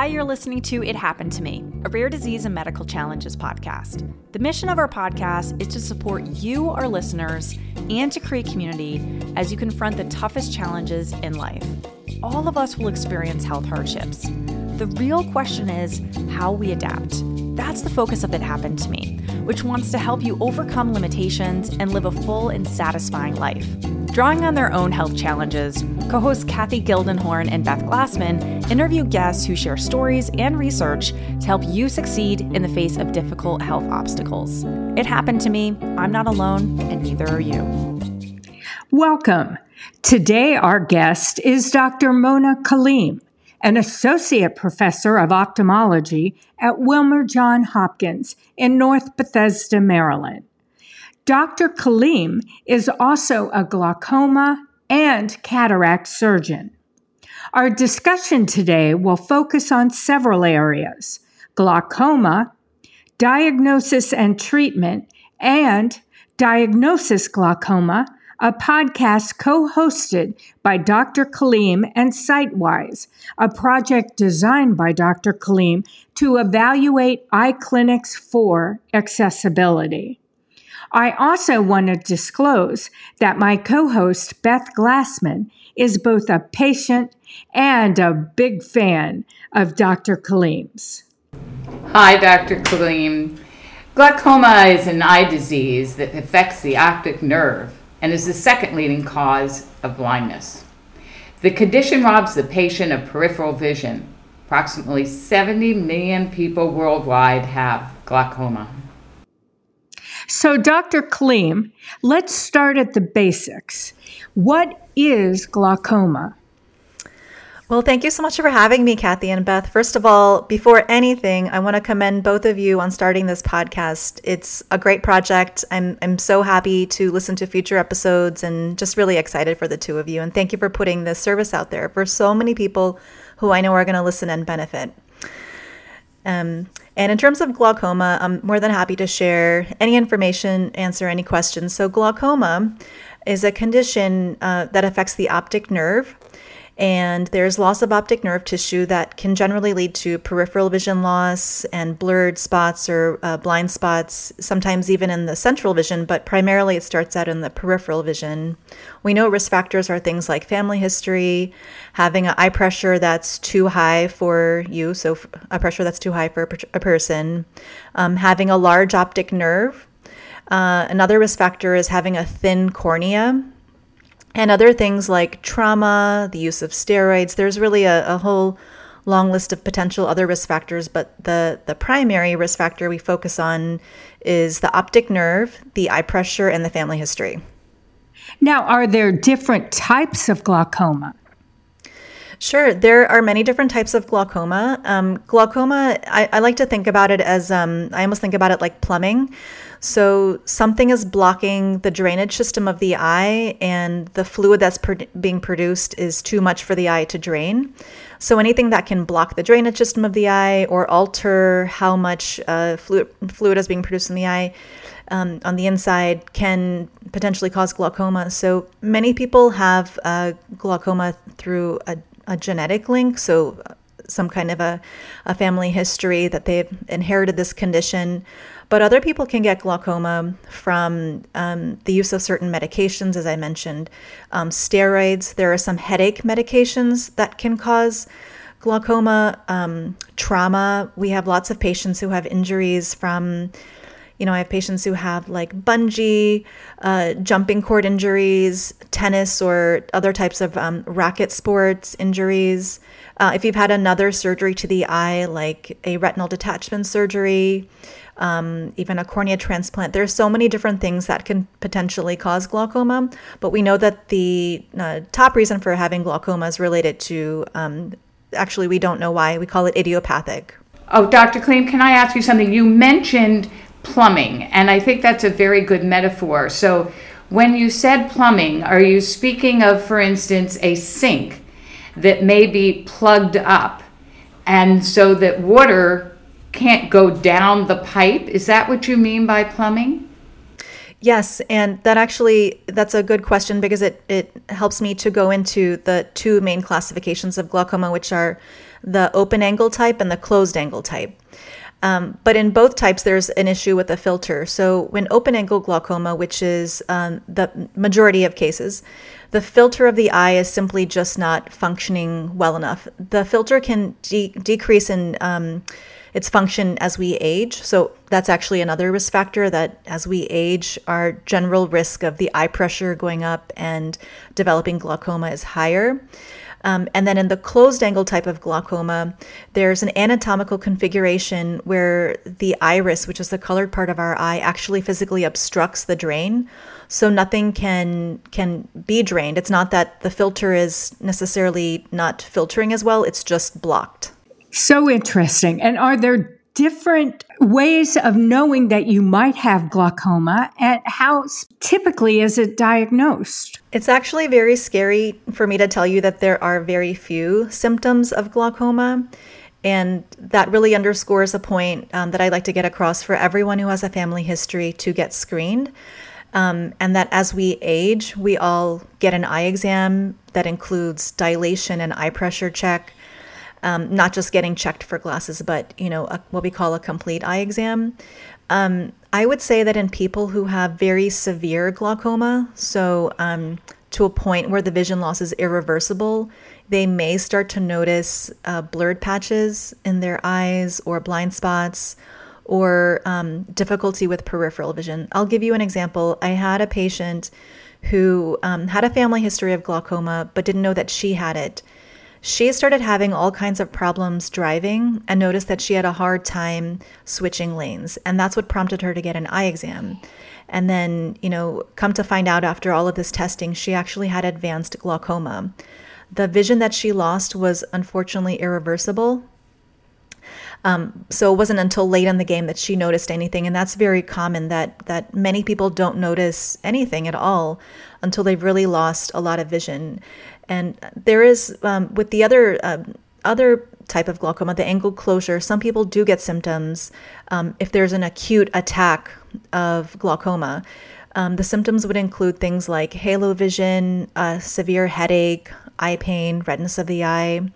Hi, you're listening to It Happened to Me, a rare disease and medical challenges podcast. The mission of our podcast is to support you, our listeners, and to create community as you confront the toughest challenges in life. All of us will experience health hardships. The real question is how we adapt. That's the focus of It Happened to Me, which wants to help you overcome limitations and live a full and satisfying life. Drawing on their own health challenges, co hosts Cathy Gildenhorn and Beth Glassman interview guests who share stories and research to help you succeed in the face of difficult health obstacles. It happened to me. I'm not alone, and neither are you. Welcome. Today, our guest is Dr. Mona Kaleem, an associate professor of ophthalmology at Wilmer John Hopkins in North Bethesda, Maryland. Dr. Kaleem is also a glaucoma and cataract surgeon. Our discussion today will focus on several areas glaucoma, diagnosis and treatment, and Diagnosis Glaucoma, a podcast co hosted by Dr. Kaleem and Sightwise, a project designed by Dr. Kaleem to evaluate eye clinics for accessibility. I also want to disclose that my co host, Beth Glassman, is both a patient and a big fan of Dr. Kaleem's. Hi, Dr. Kaleem. Glaucoma is an eye disease that affects the optic nerve and is the second leading cause of blindness. The condition robs the patient of peripheral vision. Approximately 70 million people worldwide have glaucoma. So, Dr. Kaleem, let's start at the basics. What is glaucoma? Well, thank you so much for having me, Cathy and Beth. First of all, before anything, I want to commend both of you on starting this podcast. It's a great project. I'm, I'm so happy to listen to future episodes and just really excited for the two of you. And thank you for putting this service out there for so many people who I know are going to listen and benefit. Um, and in terms of glaucoma, I'm more than happy to share any information, answer any questions. So, glaucoma is a condition uh, that affects the optic nerve and there's loss of optic nerve tissue that can generally lead to peripheral vision loss and blurred spots or uh, blind spots, sometimes even in the central vision, but primarily it starts out in the peripheral vision. We know risk factors are things like family history, having an eye pressure that's too high for you, so a pressure that's too high for a person, um, having a large optic nerve. Uh, another risk factor is having a thin cornea and other things like trauma, the use of steroids. There's really a, a, whole long list of potential other risk factors, but the, the primary risk factor we focus on is the optic nerve, the eye pressure, and the family history. Now, are there different types of glaucoma? Sure, there are many different types of glaucoma. Um, glaucoma, I, I, like to think about it as um, I almost think about it like plumbing. So something is blocking the drainage system of the eye, and the fluid that's being produced is too much for the eye to drain. So anything that can block the drainage system of the eye or alter how much uh, fluid, fluid is being produced in the eye um, on the inside can potentially cause glaucoma. So many people have uh, glaucoma through a, a genetic link. So some kind of a, a family history that they've inherited this condition. But other people can get glaucoma from um, the use of certain medications, as I mentioned, um, steroids. There are some headache medications that can cause glaucoma, um, trauma. We have lots of patients who have injuries from you know, I have patients who have like bungee, uh, jumping cord injuries, tennis, or other types of um, racket sports injuries. Uh, if you've had another surgery to the eye, like a retinal detachment surgery, um, even a cornea transplant. There's so many different things that can potentially cause glaucoma, but we know that the uh, top reason for having glaucoma is related to um, actually, we don't know why. We call it idiopathic. Oh, Dr. Kaleem, can I ask you something? You mentioned plumbing, and I think that's a very good metaphor. So, when you said plumbing, are you speaking of, for instance, a sink that may be plugged up, and so that water can't go down the pipe? Is that what you mean by plumbing? Yes, and that actually that's a good question because it it helps me to go into the two main classifications of glaucoma, which are the open angle type and the closed angle type. Um, but in both types, there's an issue with the filter. So when open angle glaucoma, which is um, the majority of cases, the filter of the eye is simply just not functioning well enough. The filter can de- decrease in um, its function as we age. So that's actually another risk factor that as we age, our general risk of the eye pressure going up and developing glaucoma is higher. Um, and then in the closed angle type of glaucoma, there's an anatomical configuration where the iris, which is the colored part of our eye, actually physically obstructs the drain. So nothing can can be drained. It's not that the filter is necessarily not filtering as well, it's just blocked. So interesting. And are there different ways of knowing that you might have glaucoma and how typically is it diagnosed? It's actually very scary for me to tell you that there are very few symptoms of glaucoma. And that really underscores a point um, that I'd like to get across for everyone who has a family history to get screened. Um, and that as we age, we all get an eye exam that includes dilation and eye pressure check um, not just getting checked for glasses, but you know a, what we call a complete eye exam. Um, I would say that in people who have very severe glaucoma, so um, to a point where the vision loss is irreversible, they may start to notice uh, blurred patches in their eyes or blind spots or um, difficulty with peripheral vision. I'll give you an example. I had a patient who um, had a family history of glaucoma but didn't know that she had it she started having all kinds of problems driving and noticed that she had a hard time switching lanes. And that's what prompted her to get an eye exam. And then, you know, come to find out after all of this testing, she actually had advanced glaucoma. The vision that she lost was unfortunately irreversible. Um, so it wasn't until late in the game that she noticed anything, and that's very common. That that many people don't notice anything at all until they've really lost a lot of vision. And there is um, with the other uh, other type of glaucoma, the angle closure. Some people do get symptoms um, if there's an acute attack of glaucoma. Um, the symptoms would include things like halo vision, uh, severe headache, eye pain, redness of the eye.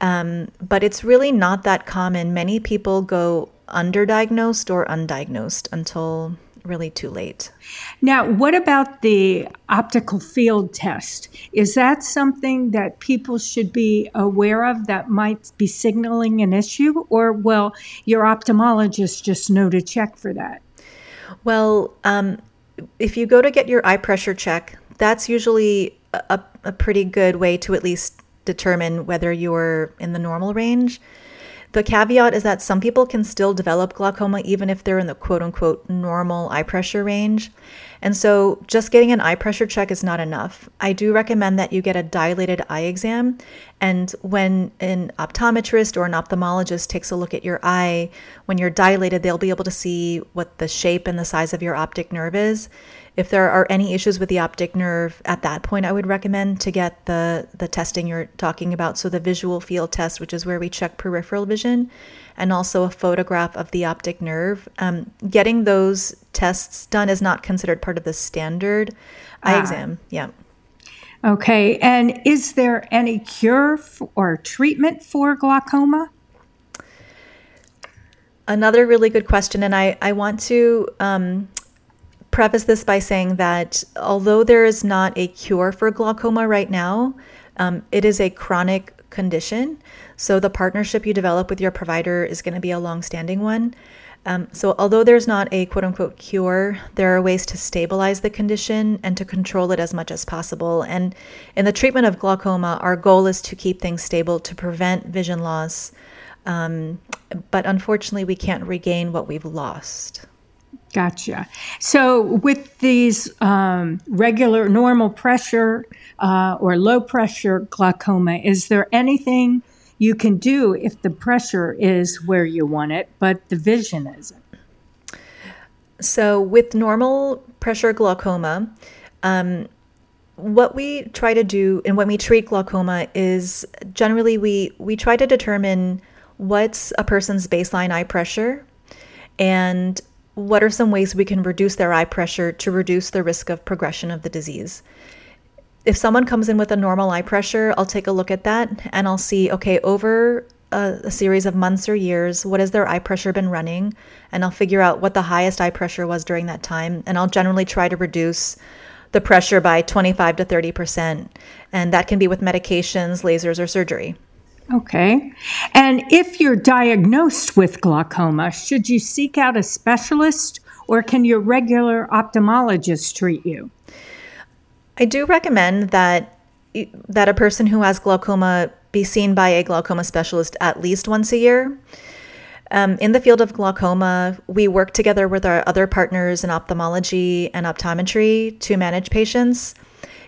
Um, but it's really not that common. Many people go underdiagnosed or undiagnosed until really too late. Now, what about the optical field test? Is that something that people should be aware of that might be signaling an issue, or will your ophthalmologist just know to check for that? Well, um, if you go to get your eye pressure check, that's usually a, a pretty good way to at least determine whether you're in the normal range. The caveat is that some people can still develop glaucoma even if they're in the quote unquote normal eye pressure range. And so just getting an eye pressure check is not enough. I do recommend that you get a dilated eye exam. And when an optometrist or an ophthalmologist takes a look at your eye, when you're dilated, they'll be able to see what the shape and the size of your optic nerve is. If there are any issues with the optic nerve at that point, I would recommend to get the, the testing you're talking about. So, the visual field test, which is where we check peripheral vision, and also a photograph of the optic nerve. Um, getting those tests done is not considered part of the standard eye ah. exam. Yeah. Okay. And is there any cure or treatment for glaucoma? Another really good question. And I, I want to um, preface this by saying that although there is not a cure for glaucoma right now, um, it is a chronic condition. So the partnership you develop with your provider is going to be a long-standing one. Um, so although there's not a quote unquote cure, there are ways to stabilize the condition and to control it as much as possible. And in the treatment of glaucoma, our goal is to keep things stable to prevent vision loss. Um, but unfortunately, we can't regain what we've lost. Gotcha. So, with these um, regular normal pressure uh, or low pressure glaucoma, is there anything you can do if the pressure is where you want it, but the vision isn't? So, with normal pressure glaucoma, um, what we try to do and when we treat glaucoma is generally we we try to determine what's a person's baseline eye pressure and what are some ways we can reduce their eye pressure to reduce the risk of progression of the disease. If someone comes in with a normal eye pressure, I'll take a look at that and I'll see, okay, over a, a, series of months or years, what has their eye pressure been running? And I'll figure out what the highest eye pressure was during that time. And I'll generally try to reduce the pressure by 25 to 30%. And that can be with medications, lasers, or surgery. Okay. And if you're diagnosed with glaucoma, should you seek out a specialist or can your regular ophthalmologist treat you? I do recommend that that a person who has glaucoma be seen by a glaucoma specialist at least once a year. Um, in the field of glaucoma, we work together with our other partners in ophthalmology and optometry to manage patients.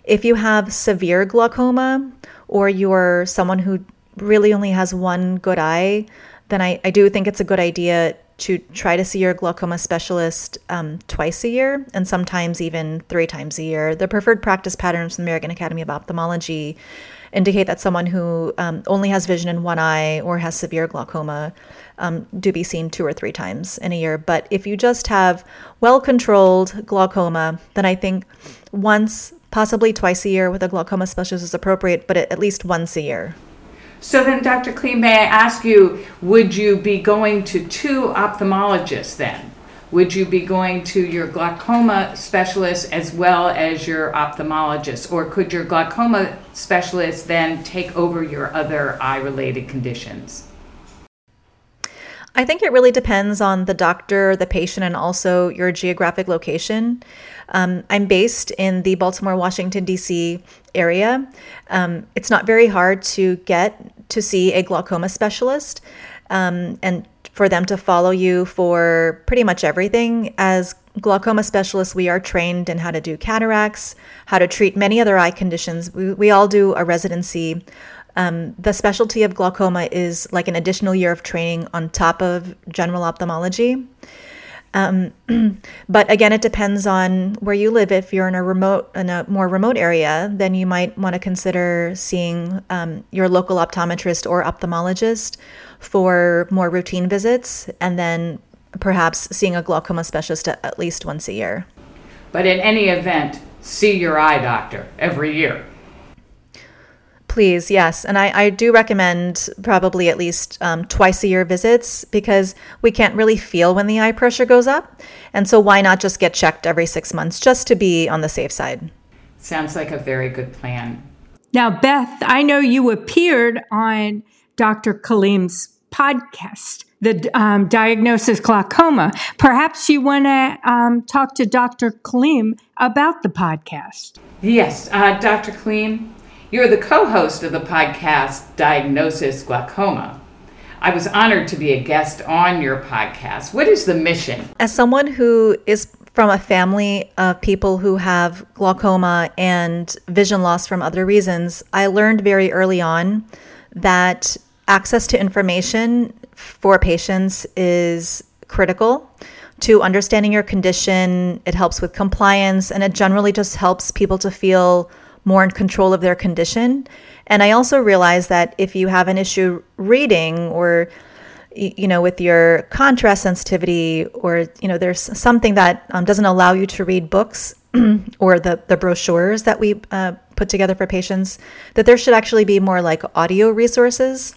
If you have severe glaucoma or you're someone who really only has one good eye, then I, I do think it's a good idea to try to see your glaucoma specialist um, twice a year and sometimes even three times a year. The preferred practice patterns from the American Academy of Ophthalmology indicate that someone who um, only has vision in one eye or has severe glaucoma um, do be seen two or three times in a year. But if you just have well controlled glaucoma, then I think once, possibly twice a year with a glaucoma specialist is appropriate, but at least once a year. So then, Dr. Kaleem, may I ask you, would you be going to two ophthalmologists then? Would you be going to your glaucoma specialist as well as your ophthalmologist? Or could your glaucoma specialist then take over your other eye related conditions? I think it really depends on the doctor, the patient, and also your geographic location. Um, I'm based in the Baltimore, Washington, D.C. area. Um, it's not very hard to get to see a glaucoma specialist um, and for them to follow you for pretty much everything. As glaucoma specialists, we are trained in how to do cataracts, how to treat many other eye conditions. We, we all do a residency um, the specialty of glaucoma is like an additional year of training on top of general ophthalmology. Um, but again, it depends on where you live. If you're in a remote, in a more remote area, then you might want to consider seeing um, your local optometrist or ophthalmologist for more routine visits, and then perhaps seeing a glaucoma specialist at, least once a year. But in any event, see your eye doctor every year. Please, yes. And I, I do recommend probably at least um, twice a year visits because we can't really feel when the eye pressure goes up. And so, why not just get checked every six months just to be on the safe side? Sounds like a very good plan. Now, Beth, I know you appeared on Dr. Kaleem's podcast, the um, diagnosis glaucoma. Perhaps you want to um, talk to Dr. Kaleem about the podcast. Yes, uh, Dr. Kaleem, you're the co host of the podcast Diagnosis Glaucoma. I was honored to be a guest on your podcast. What is the mission? As someone who is from a family of people who have glaucoma and vision loss from other reasons, I learned very early on that access to information for patients is critical to understanding your condition. It helps with compliance and it generally just helps people to feel more in control of their condition. And I also realized that if you have an issue reading or you know with your contrast sensitivity or you know there's something that um, doesn't allow you to read books or the, the brochures that we uh, put together for patients, that there should actually be more like audio resources.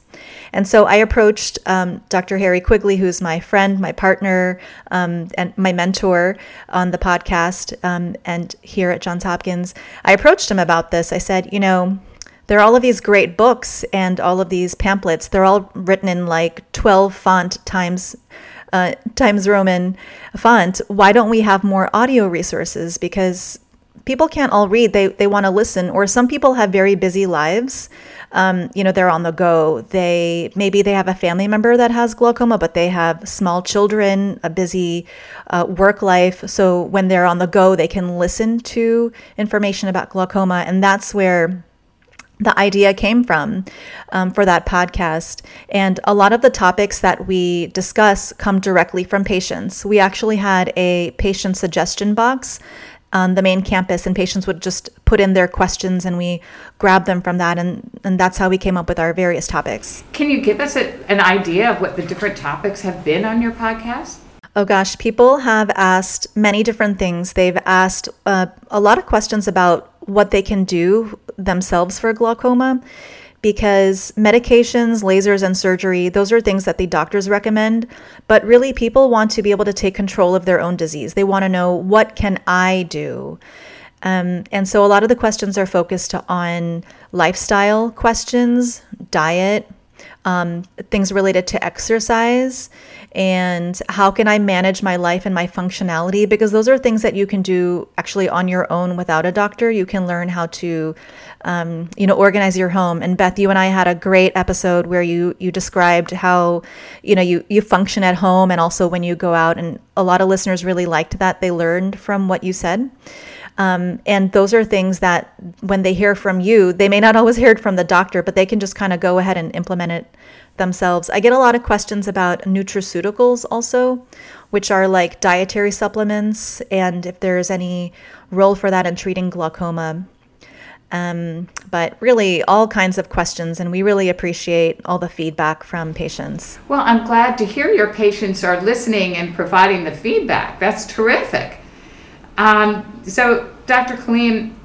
And so I approached um, Dr. Harry Quigley, who's my friend, my partner, um, and my mentor on the podcast um, and here at Johns Hopkins. I approached him about this. I said, you know, there are all of these great books and all of these pamphlets. They're all written in like 12 font times uh, Times Roman font, why don't we have more audio resources? Because people can't all read, they, they want to listen, or some people have very busy lives. Um, you know, they're on the go. They maybe they have a family member that has glaucoma, but they have small children, a busy uh, work life. So when they're on the go, they can listen to information about glaucoma, and that's where the idea came from um, for that podcast. And a lot of the topics that we discuss come directly from patients. We actually had a patient suggestion box on the main campus, and patients would just put in their questions and we grab them from that. And, and that's how we came up with our various topics. Can you give us a, an idea of what the different topics have been on your podcast? Oh gosh, people have asked many different things. They've asked uh, a lot of questions about what they can do themselves for glaucoma because medications, lasers, and surgery, those are things that the doctors recommend. But really, people want to be able to take control of their own disease. They want to know, what can I do? Um, and so a lot of the questions are focused on lifestyle questions, diet, um, things related to exercise, and how can I manage my life and my functionality? Because those are things that you can do actually on your own without a doctor. You can learn how to, um, you know, organize your home. And Beth, you and I had a great episode where you you described how, you know, you you function at home and also when you go out. And a lot of listeners really liked that. They learned from what you said. Um, and those are things that when they hear from you, they may not always hear it from the doctor, but they can just kind of go ahead and implement it themselves. I get a lot of questions about nutraceuticals also, which are like dietary supplements, and if there's any role for that in treating glaucoma. Um, but really, all kinds of questions, and we really appreciate all the feedback from patients. Well, I'm glad to hear your patients are listening and providing the feedback. That's terrific. Um, so, Dr. Kaleem,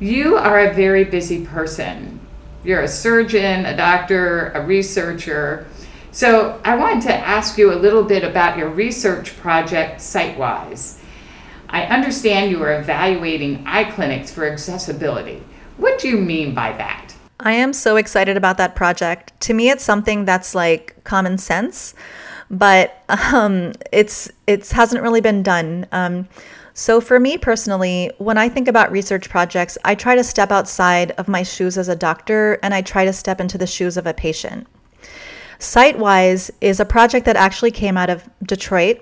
you are a very busy person. You're a surgeon, a doctor, a researcher. So, I wanted to ask you a little bit about your research project, Sightwise. I understand you are evaluating eye clinics for accessibility. What do you mean by that? I am so excited about that project. To me, it's something that's like common sense, but um, it's it hasn't really been done. Um, so, for me personally, when I think about research projects, I try to step outside of my shoes as a doctor and I try to step into the shoes of a patient. Sightwise is a project that actually came out of Detroit.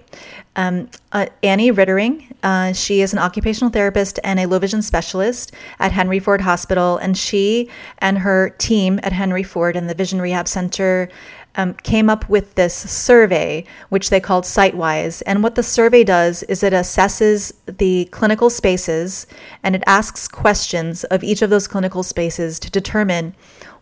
Um, uh, Annie Riddering, uh, she is an occupational therapist and a low vision specialist at Henry Ford Hospital, and she and her team at Henry Ford and the Vision Rehab Center um, came up with this survey, which they called Sightwise. And what the survey does is it assesses the clinical spaces and it asks questions of each of those clinical spaces to determine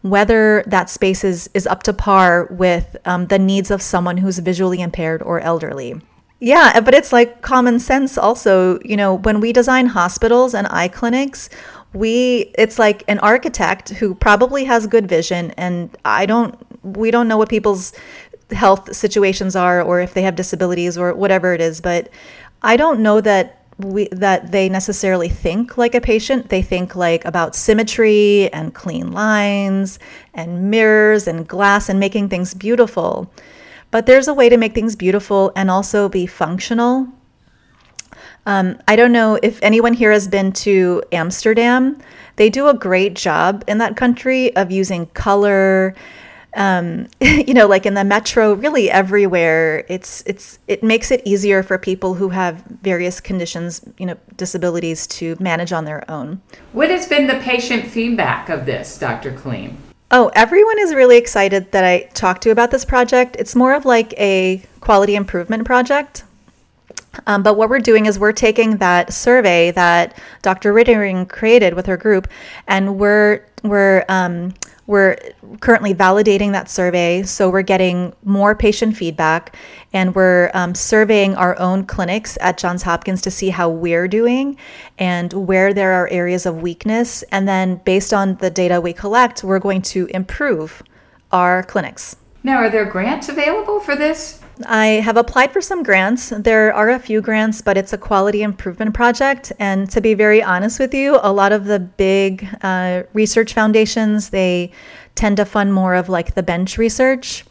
whether that space is, is up to par with um, the needs of someone who's visually impaired or elderly. Yeah, but it's like common sense also. You know, when we design hospitals and eye clinics, we it's like an architect who probably has good vision and I don't we don't know what people's health situations are or if they have disabilities or whatever it is, but I don't know that we that they necessarily think like a patient. They think like about symmetry and clean lines and mirrors and glass and making things beautiful. But there's a way to make things beautiful and also be functional. Um, I don't know if anyone here has been to Amsterdam. They do a great job in that country of using color um, you know, like in the metro, really everywhere, it's it's it makes it easier for people who have various conditions, you know, disabilities to manage on their own. What has been the patient feedback of this, Dr. Kaleem? Oh, everyone is really excited that I talked to about this project. It's more of like a quality improvement project. Um, but what we're doing is we're taking that survey that Dr. Riddering created with her group, and we're we're um, we're currently validating that survey, so we're getting more patient feedback, and we're um, surveying our own clinics at Johns Hopkins to see how we're doing and where there are areas of weakness. And then, based on the data we collect, we're going to improve our clinics. Now, are there grants available for this? I have applied for some grants. There are a few grants, but it's a quality improvement project. And to be very honest with you, a lot of the big uh, research foundations they tend to fund more of like the bench research,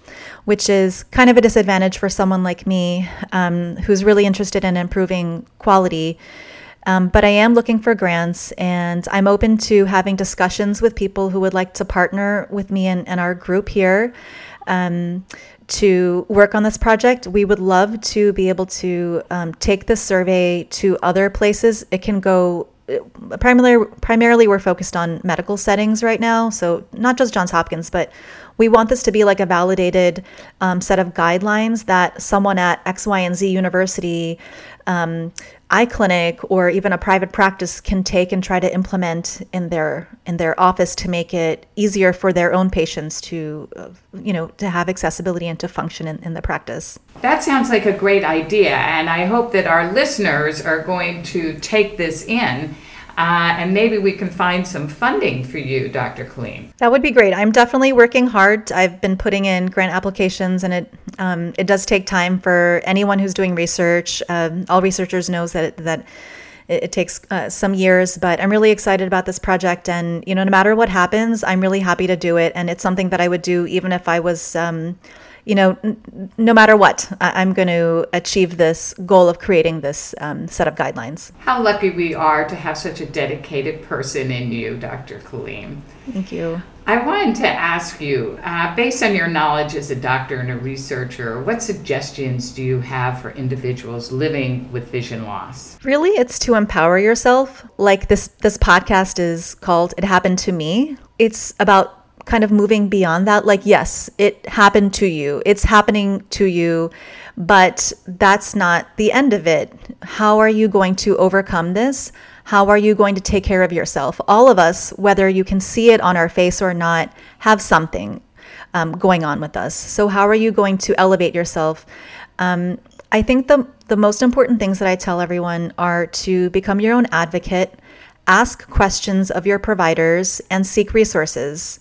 which is kind of a disadvantage for someone like me um, who's really interested in improving quality. Um, but I am looking for grants and I'm open to having discussions with people who would like to partner with me and, and our group here. Um, to work on this project. We would love to be able to um, take this survey to other places. It can go primarily primarily we're focused on medical settings right now so not just johns hopkins but We want this to be like a validated um, set of guidelines that someone at X, Y, and Z university, um, eye clinic, or even a private practice can take and try to implement in their in their office to make it easier for their own patients to, uh, you know, to have accessibility and to function in, in the practice. That sounds like a great idea, and I hope that our listeners are going to take this in uh, and maybe we can find some funding for you, Dr. Kaleem. That would be great. I'm definitely working hard. I've been putting in grant applications, and it um, it does take time for anyone who's doing research. Um, all researchers knows that that it, it takes uh, some years, but I'm really excited about this project. And you know, no matter what happens, I'm really happy to do it, and it's something that I would do even if I was. Um, you know, n- no matter what, I- am going to achieve this goal of creating this um, set of guidelines. How lucky we are to have such a dedicated person in you, Dr. Kaleem. Thank you. I wanted to ask you, uh, based on your knowledge as a doctor and a researcher, what suggestions do you have for individuals living with vision loss? Really, it's to empower yourself. Like this, this podcast is called "It Happened to Me." It's about kind of moving beyond that like yes it happened to you. It's happening to you but that's not the end of it. How are you going to overcome this? How are you going to take care of yourself? All of us whether you can see it on our face or not have something um, going on with us. So how are you going to elevate yourself? Um, i think the, the most important things that i tell everyone are to become your own advocate ask questions of your providers and seek resources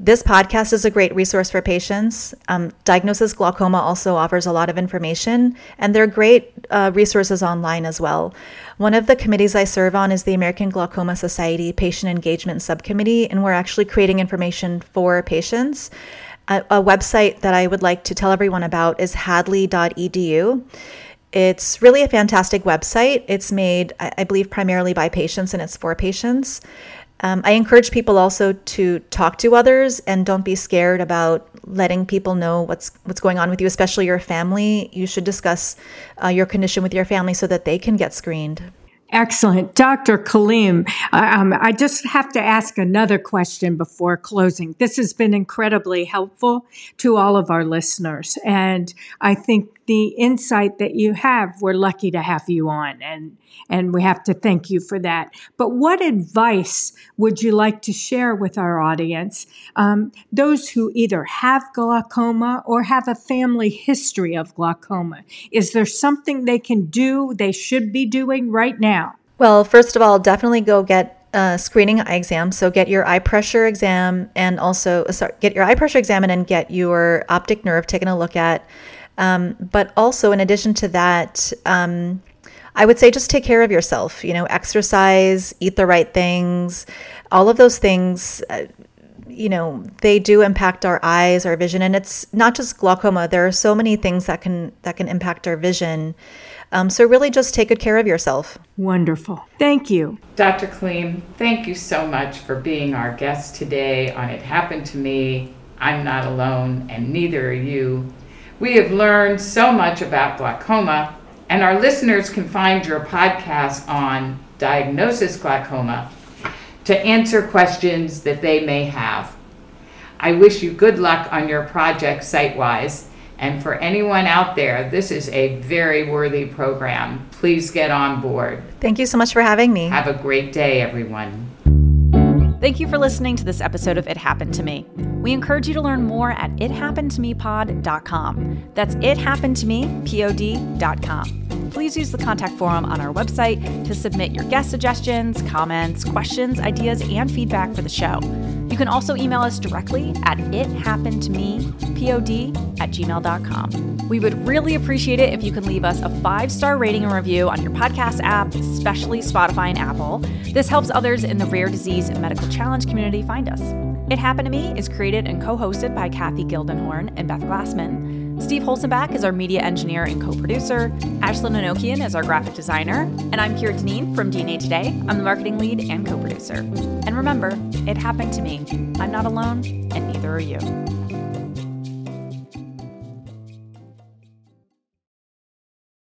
this podcast is a great resource for patients. Um, Diagnosis Glaucoma also offers a lot of information, and they're great uh, resources online as well. One of the committees I serve on is the American Glaucoma Society Patient Engagement Subcommittee, and we're actually creating information for patients. A, a website that I would like to tell everyone about is hadley.edu. It's really a fantastic website. It's made, I believe, primarily by patients and it's for patients. Um, I encourage people also to talk to others and don't be scared about letting people know what's what's going on with you, especially your family. You should discuss uh, your condition with your family so that they can get screened. Excellent. Dr. Kaleem, um, I just have to ask another question before closing. This has been incredibly helpful to all of our listeners. And I think the insight that you have, we're lucky to have you on. And and we have to thank you for that. But what advice would you like to share with our audience, um, those who either have glaucoma or have a family history of glaucoma? Is there something they can do, they should be doing right now? Well, first of all, definitely go get a screening eye exam. So get your eye pressure exam and also sorry, get your eye pressure examined and get your optic nerve taken a look at. Um, but also, in addition to that, um, I would say just take care of yourself, you know, exercise, eat the right things, all of those things. Uh, you know they do impact our eyes our vision. And it's not just glaucoma. There are so many things that can that can impact our vision. Um, so really just take good care of yourself. Wonderful. Thank you. Dr Kaleem thank you so much for being our guest today on it happened to me i'm not alone and neither are you we have learned so much about glaucoma and our listeners can find your podcast on diagnosis glaucoma to answer questions that they may have. I wish you good luck on your project SightWise. And for anyone out there, this is a very worthy program. Please get on board. Thank you so much for having me. Have a great day, everyone. Thank you for listening to this episode of It Happened to Me. We encourage you to learn more at ithappenedtomepod.com. That's ithappenedtomepod.com. Please use the contact form on our website to submit your guest suggestions, comments, questions, ideas, and feedback for the show. You can also email us directly at ithappenedtomepod at gmail.com. We would really appreciate it if you can leave us a five star rating and review on your podcast app, especially Spotify and Apple. This helps others in the rare disease and medical challenge community find us. It Happened to Me is created and co hosted by Cathy Gildenhorn and Beth Glassman. Steve Holsonback is our media engineer and co producer. Ashlyn Enokian is our graphic designer. And I'm Kira Dineen from DNA Today. I'm the marketing lead and co producer. And remember, it happened to me. I'm not alone, and neither are you.